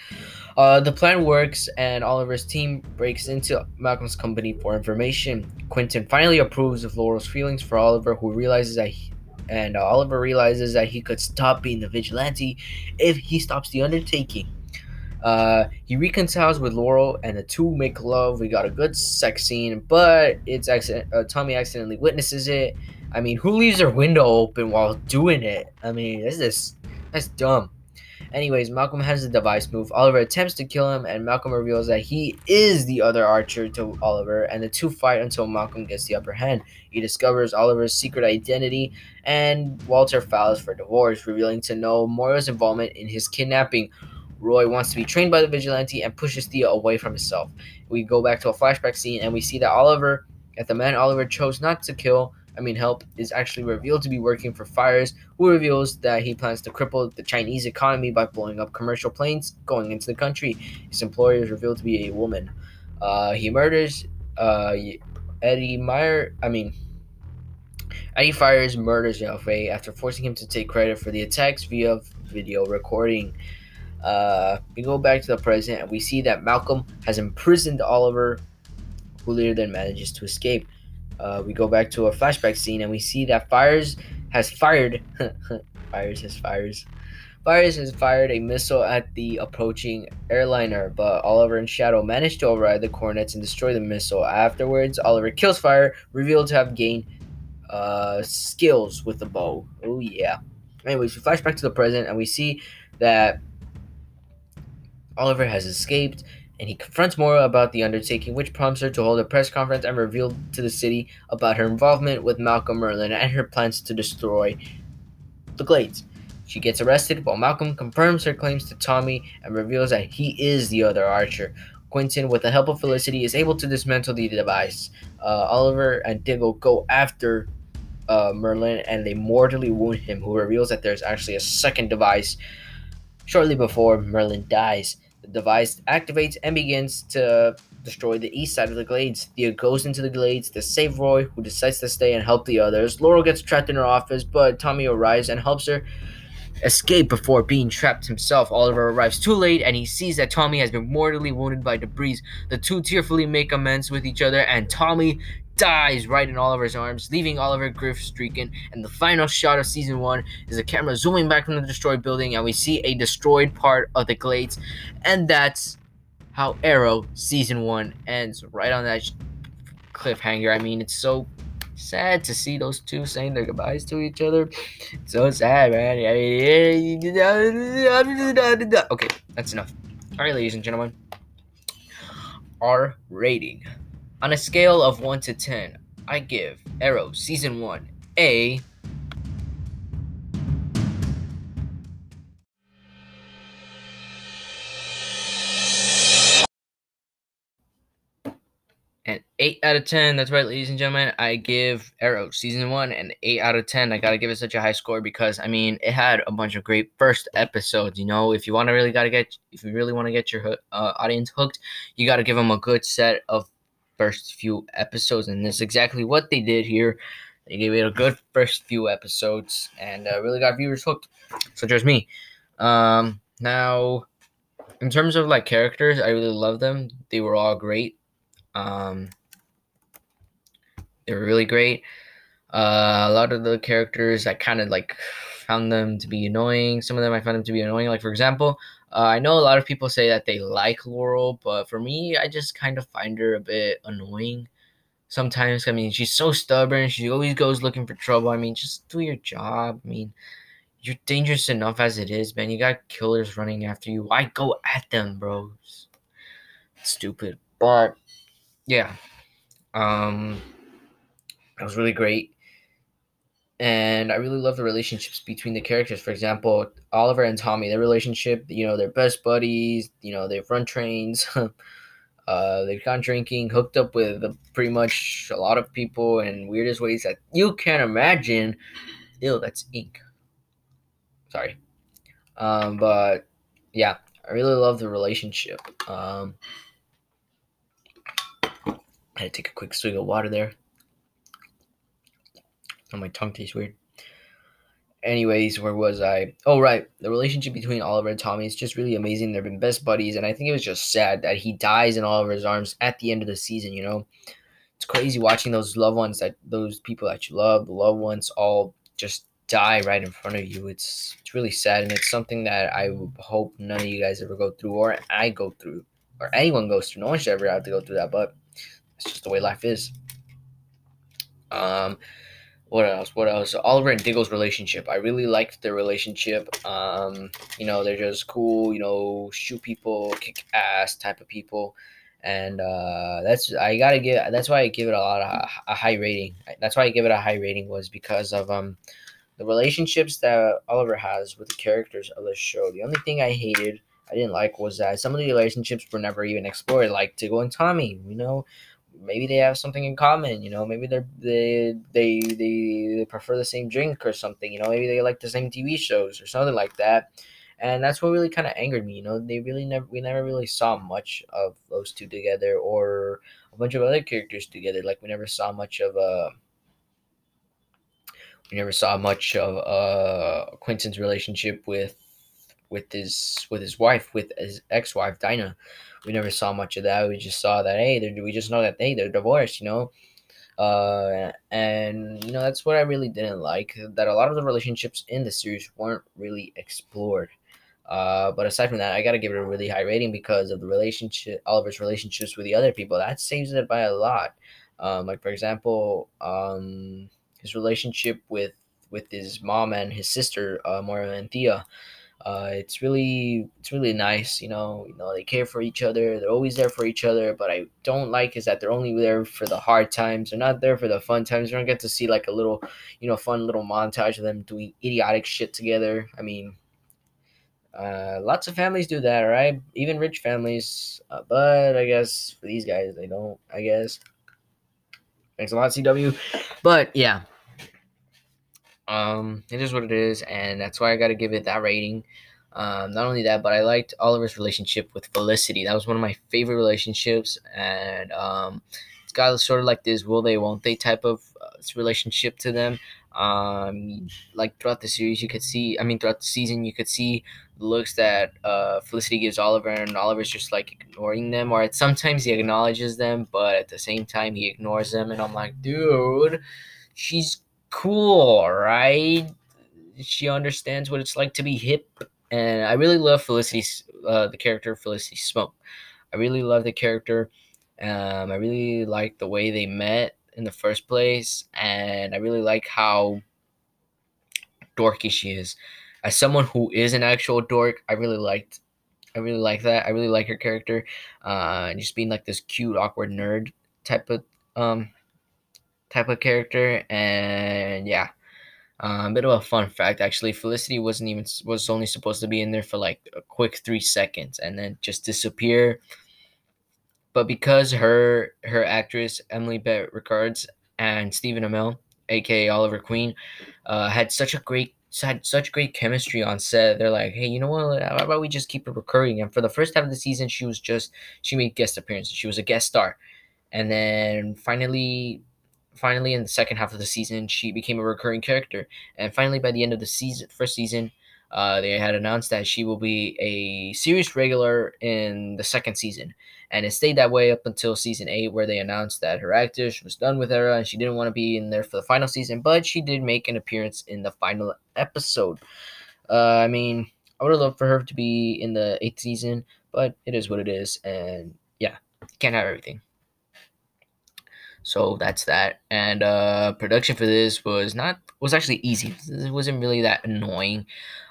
A: Uh, the plan works, and Oliver's team breaks into Malcolm's company for information. Quentin finally approves of Laurel's feelings for Oliver, who realizes that, he, and uh, Oliver realizes that he could stop being the vigilante if he stops the undertaking. Uh, he reconciles with Laurel, and the two make love. We got a good sex scene, but it's accident. Uh, Tommy accidentally witnesses it. I mean, who leaves their window open while doing it? I mean, that's just that's dumb. Anyways, Malcolm has the device move. Oliver attempts to kill him, and Malcolm reveals that he is the other archer to Oliver, and the two fight until Malcolm gets the upper hand. He discovers Oliver's secret identity, and Walter files for divorce, revealing to know Moira's involvement in his kidnapping. Roy wants to be trained by the vigilante and pushes Thea away from himself. We go back to a flashback scene, and we see that Oliver, that the man Oliver chose not to kill, I mean help, is actually revealed to be working for Fyers, who reveals that he plans to cripple the Chinese economy by blowing up commercial planes going into the country. His employer is revealed to be a woman. Uh, he murders uh, Eddie Meyer. I mean, Eddie Fyers murders Yao Fei after forcing him to take credit for the attacks via video recording. Uh, we go back to the present and we see that Malcolm has imprisoned Oliver, who later then manages to escape. Uh, we go back to a flashback scene and we see that Fyers has fired. Fyers has fires. Fyers has fired a missile at the approaching airliner, but Oliver and Shado manage to override the Coronets and destroy the missile. Afterwards, Oliver kills Fire, revealed to have gained uh, skills with the bow. Oh yeah. Anyways, we flash back to the present and we see that Oliver has escaped and he confronts Moira about the undertaking, which prompts her to hold a press conference and reveal to the city about her involvement with Malcolm Merlyn and her plans to destroy the Glades. She gets arrested while Malcolm confirms her claims to Tommy and reveals that he is the other Archer. Quentin, with the help of Felicity, is able to dismantle the device. Uh, Oliver and Diggle go after uh, Merlyn and they mortally wound him, who reveals that there's actually a second device. Shortly before Merlyn dies, device activates and begins to destroy the east side of the glades. Thea goes into the glades to save Roy, who decides to stay and help the others. Laurel gets trapped in her office, but Tommy arrives and helps her escape before being trapped himself. Oliver arrives too late and he sees that Tommy has been mortally wounded by debris. The two tearfully make amends with each other, and Tommy dies right in Oliver's arms, leaving Oliver grief streaking. And the final shot of season one is the camera zooming back from the destroyed building, and we see a destroyed part of the glades. And that's how Arrow season one ends, right on that cliffhanger. I mean, it's so sad to see those two saying their goodbyes to each other. So sad, man. Okay, that's enough. All right, ladies and gentlemen. Our rating. On a scale of 1 to 10, I give Arrow Season 1 a an 8 out of 10. That's right, ladies and gentlemen. I give Arrow Season 1 an 8 out of 10. I got to give it such a high score because, I mean, it had a bunch of great first episodes. You know, if you want to really got to get, if you really want to get your uh, audience hooked, you got to give them a good set of first few episodes. And that's exactly what they did here. They gave it a good first few episodes and uh, really got viewers hooked, such as me. Um, now, in terms of like characters, I really love them. They were all great. Um, they were really great. Uh, a lot of the characters I kind of like found them to be annoying. Some of them I found them to be annoying. Like for example, uh, I know a lot of people say that they like Laurel, but for me, I just kind of find her a bit annoying. Sometimes, I mean, she's so stubborn. She always goes looking for trouble. I mean, just do your job. I mean, you're dangerous enough as it is, man. You got killers running after you. Why go at them, bros? stupid. But yeah, um, it was really great, and I really love the relationships between the characters. For example, Oliver and Tommy, their relationship. You know, they're best buddies. You know, they've run trains. uh, they've gone drinking, hooked up with pretty much a lot of people in weirdest ways that you can imagine. Ew, that's ink. Sorry. Um, but yeah, I really love the relationship. Um, I had to take a quick swig of water there. My tongue tastes weird. Anyways, where was I? Oh, right. The relationship between Oliver and Tommy is just really amazing. They've been best buddies, and I think it was just sad that he dies in Oliver's arms at the end of the season, you know? It's crazy watching those loved ones that those people that you love, the loved ones all just die right in front of you. It's it's really sad and it's something that I hope none of you guys ever go through or I go through or anyone goes through. No one should ever have to go through that, but it's just the way life is. Um, what else? What else? Oliver and Diggle's relationship. I really liked their relationship. Um, you know, they're just cool. You know, shoot people, kick ass type of people, and uh, that's I gotta give. That's why I give it a lot of a high rating. That's why I give it a high rating was because of um the relationships that Oliver has with the characters of the show. The only thing I hated, I didn't like, was that some of the relationships were never even explored, like Diggle and Tommy. You know, maybe they have something in common you know maybe they're they they they, they prefer the same drink or something you know maybe they like the same tv shows or something like that and that's what really kind of angered me you know they really never we never really saw much of those two together or a bunch of other characters together like we never saw much of a uh, we never saw much of uh quentin's relationship with with his with his wife, with his ex-wife Dinah. We never saw much of that. We just saw that hey, we just know that hey, they're divorced, you know. Uh, and you know that's what I really didn't like that a lot of the relationships in the series weren't really explored. Uh, but aside from that, I gotta give it a really high rating because of the relationship, Oliver's relationships with the other people. That saves it by a lot. Um, like for example, um, his relationship with with his mom and his sister, uh, Moira and Thea. Uh, it's really it's really nice, you know. You know they care for each other. They're always there for each other. But I don't like is that they're only there for the hard times. They're not there for the fun times. You don't get to see like a little, you know, fun little montage of them doing idiotic shit together. I mean, uh, lots of families do that, right? Even rich families. Uh, but I guess for these guys, they don't. I guess. Thanks a lot, CW. But yeah, um, it is what it is, and that's why I got to give it that rating. Um, not only that, but I liked Oliver's relationship with Felicity. That was one of my favorite relationships, and um, it's got sort of like this will they, won't they type of uh, relationship to them. Um, like throughout the series, you could see, I mean, throughout the season, you could see the looks that uh, Felicity gives Oliver, and Oliver's just like ignoring them, or sometimes he acknowledges them, but at the same time, he ignores them, and I'm like, dude, she's cool, right? She understands what it's like to be hip, and I really love Felicity's uh, the character Felicity Smoak. I really love the character. Um, I really like the way they met in the first place, and I really like how dorky she is. As someone who is an actual dork, I really liked. I really like that. I really like her character, uh, just being like this cute, awkward nerd type of um type of character, and yeah. Uh, a bit of a fun fact, actually, Felicity wasn't even was only supposed to be in there for like a quick three seconds and then just disappear. But because her her actress Emily Bett Rickards and Stephen Amell, aka Oliver Queen, uh, had such a great had such great chemistry on set. They're like, hey, you know what? How about we just keep it recurring? And for the first half of the season, she was just she made guest appearances. She was a guest star, and then finally finally in the second half of the season she became a recurring character. And finally by the end of the season first season uh, they had announced that she will be a series regular in the second season. And it stayed that way up until season 8 where they announced that her actress was done with her and she didn't want to be in there for the final season but she did make an appearance in the final episode. Uh, i mean i would have loved for her to be in the eighth season but it is what it is and yeah can't have everything so that's that. And uh, production for this was not was actually easy. It wasn't really that annoying.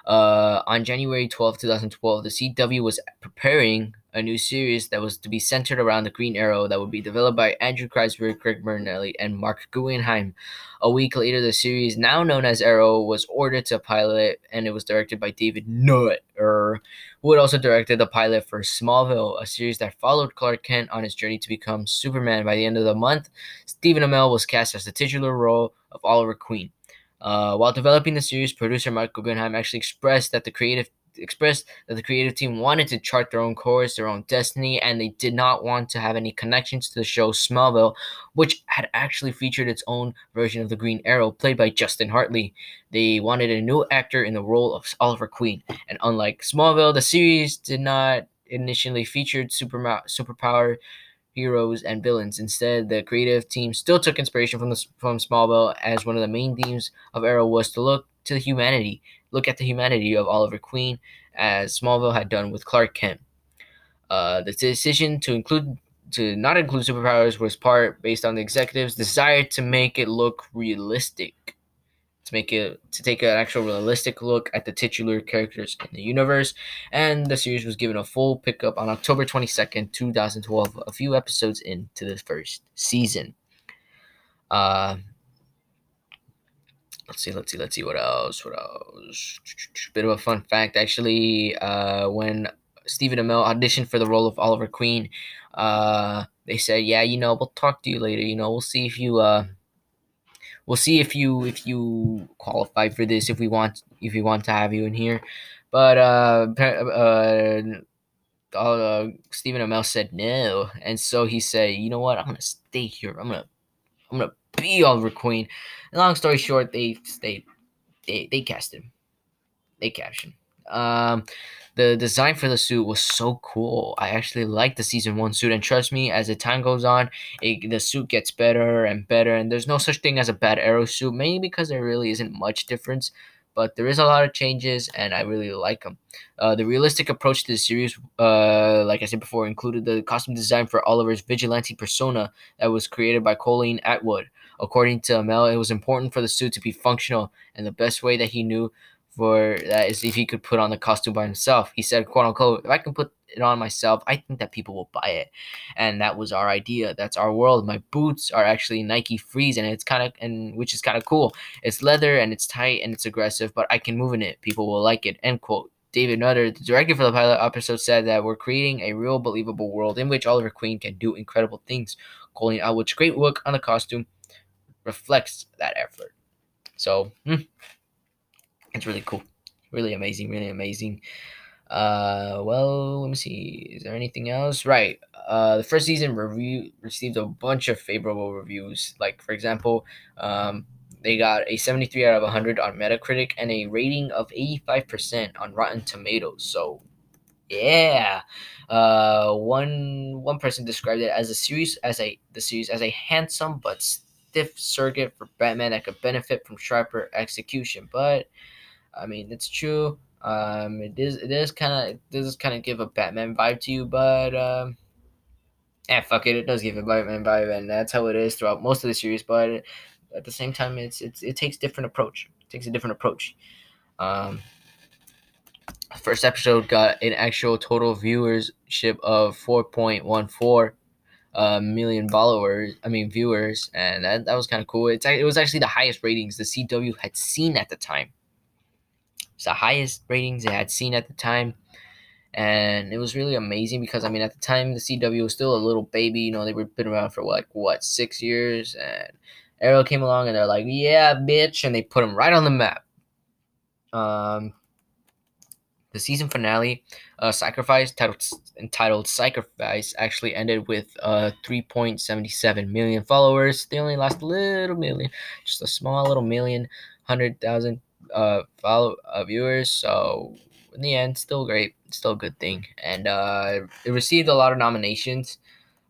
A: Uh, on January 12, 2012, the CW was preparing a new series that was to be centered around the Green Arrow that would be developed by Andrew Kreisberg, Craig Marinelli, and Marc Guggenheim. A week later, the series, now known as Arrow, was ordered to pilot, and it was directed by David Nutt, er, who had also directed the pilot for Smallville, a series that followed Clark Kent on his journey to become Superman. By the end of the month, Stephen Amell was cast as the titular role of Oliver Queen. Uh, while developing the series, producer Marc Guggenheim actually expressed that the creative expressed that the creative team wanted to chart their own course, their own destiny, and they did not want to have any connections to the show Smallville, which had actually featured its own version of the Green Arrow, played by Justin Hartley. They wanted a new actor in the role of Oliver Queen, and unlike Smallville, the series did not initially featured super superpower heroes and villains. Instead, the creative team still took inspiration from the from Smallville, as one of the main themes of Arrow was to look to the humanity, look at the humanity of Oliver Queen, as Smallville had done with Clark Kent. Uh, the decision to include to not include superpowers was part based on the executives' desire to make it look realistic. To make it to take an actual realistic look at the titular characters in the universe. And the series was given a full pickup on october 22nd 2012 a few episodes into the first season. Uh let's see let's see let's see what else what else? Bit of a fun fact actually uh when stephen amell auditioned for the role of oliver queen uh they said yeah you know we'll talk to you later you know we'll see if you uh we'll see if you if you qualify for this if we want if we want to have you in here. But uh uh, uh Stephen Amell said no and so he said you know what? I'm gonna stay here. I'm gonna I'm gonna be Oliver Queen and long story short they they they, they cast him they cast him Um, the design for the suit was so cool. I actually like the season one suit, and trust me, as the time goes on, it, the suit gets better and better. And there's no such thing as a bad Arrow suit, mainly because there really isn't much difference. But there is a lot of changes, and I really like them. Uh, the realistic approach to the series, uh, like I said before, included the costume design for Oliver's vigilante persona that was created by Colleen Atwood. According to Amell, it was important for the suit to be functional, and the best way that he knew for that is if he could put on the costume by himself. He said, quote unquote, if I can put it on myself, I think that people will buy it. And that was our idea. That's our world. My boots are actually Nike Frees and it's kind of and which is kind of cool. It's leather and it's tight and it's aggressive, but I can move in it. People will like it. End quote. David Nutter, the director for the pilot episode, said that we're creating a real believable world in which Oliver Queen can do incredible things. Calling out which great work on the costume reflects that effort. So, hmm, it's really cool. Really amazing, really amazing. Uh, well, let me see. Is there anything else? Right. Uh, the first season review received a bunch of favorable reviews. Like, for example, um, they got a 73 out of 100 on Metacritic and a rating of 85% on Rotten Tomatoes. So, yeah. Uh, one one person described it as a series as a the series as a handsome but stiff circuit for Batman that could benefit from sharper execution. But I mean, it's true. Um, it is it is kind of does kind of give a Batman vibe to you, but um, yeah, fuck it, it does give a Batman vibe, and that's how it is throughout most of the series. But at the same time, it's it's it takes different approach. It takes a different approach. Um, first episode got an actual total viewership of four point one four uh, million followers. I mean viewers, and that, that was kind of cool. It's it was actually the highest ratings the CW had seen at the time. The highest ratings it had seen at the time. And it was really amazing because I mean at the time the CW was still a little baby, you know, they were been around for like what, six years and Arrow came along and they're like, Yeah, bitch, and they put them right on the map. Um the season finale, uh, Sacrifice, titled, entitled Sacrifice, actually ended with uh, 3.77 million followers. They only lost a little million, just a small little million, hundred thousand uh, follow uh, viewers. So in the end, still great, still a good thing, and uh, it received a lot of nominations.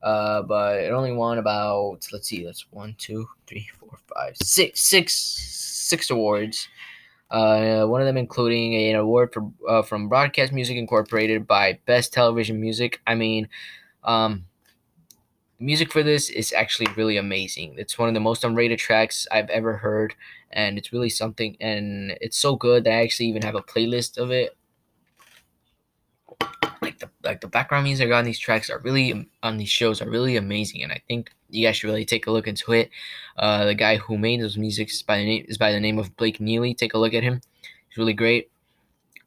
A: Uh, but it only won about let's see, that's one, two, three, four, five, six, six, six awards. Uh, one of them including an award for uh, from Broadcast Music Incorporated by Best Television Music. I mean, um, music for this is actually really amazing. It's one of the most unrated tracks I've ever heard, and it's really something. And it's so good that I actually even have a playlist of it. Like the like the background music on these tracks are really on these shows are really amazing, and I think you guys should really take a look into it. Uh, the guy who made those music is by the name is by the name of Blake Neely. Take a look at him; he's really great.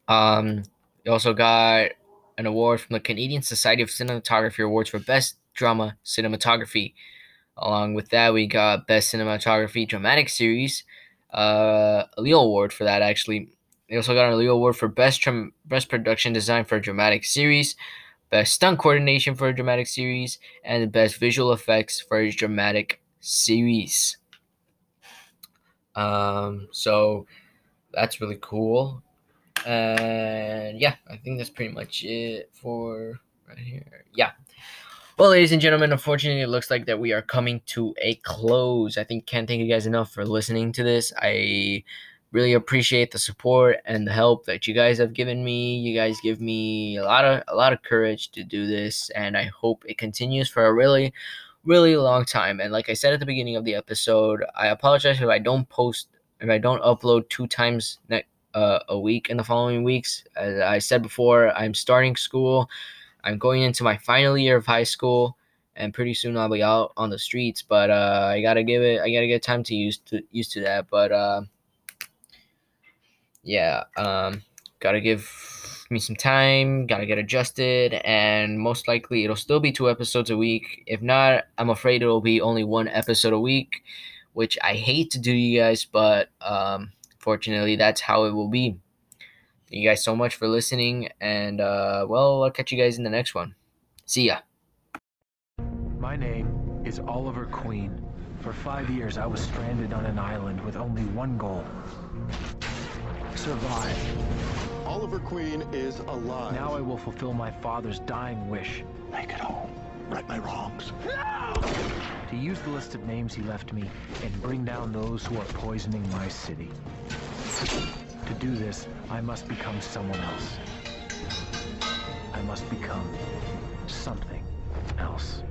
A: Um, he also got an award from the Canadian Society of Cinematography Awards for Best Drama Cinematography. Along with that, we got Best Cinematography Dramatic Series, uh, a Leo Award for that actually. They also got a Leo Award for Best Best Production Design for a Dramatic Series, Best Stunt Coordination for a Dramatic Series, and the Best Visual Effects for a Dramatic Series. Um, so that's really cool. And yeah, I think that's pretty much it for right here. Yeah. Well, ladies and gentlemen, unfortunately, it looks like that we are coming to a close. I think can't thank you guys enough for listening to this. I really appreciate the support and the help that you guys have given me. You guys give me a lot of a lot of courage to do this, and I hope it continues for a really, really long time. And like I said at the beginning of the episode, I apologize if I don't post if I don't upload two times uh, a week in the following weeks. As I said before, I'm starting school. I'm going into my final year of high school, and pretty soon I'll be out on the streets. But uh, I gotta give it. I gotta get time to use to used to that. But uh, yeah, um, gotta give me some time. Gotta get adjusted, and most likely it'll still be two episodes a week. If not, I'm afraid it'll be only one episode a week, which I hate to do, you guys. But um, fortunately, that's how it will be. Thank you guys so much for listening, and uh, well, I'll catch you guys in the next one. See ya.
B: My name is Oliver Queen. For five years, I was stranded on an island with only one goal survive.
C: Oliver Queen is alive.
B: Now I will fulfill my father's dying wish.
C: Make it home. Right my wrongs. No!
B: To use the list of names he left me and bring down those who are poisoning my city. To do this, I must become someone else. I must become something else.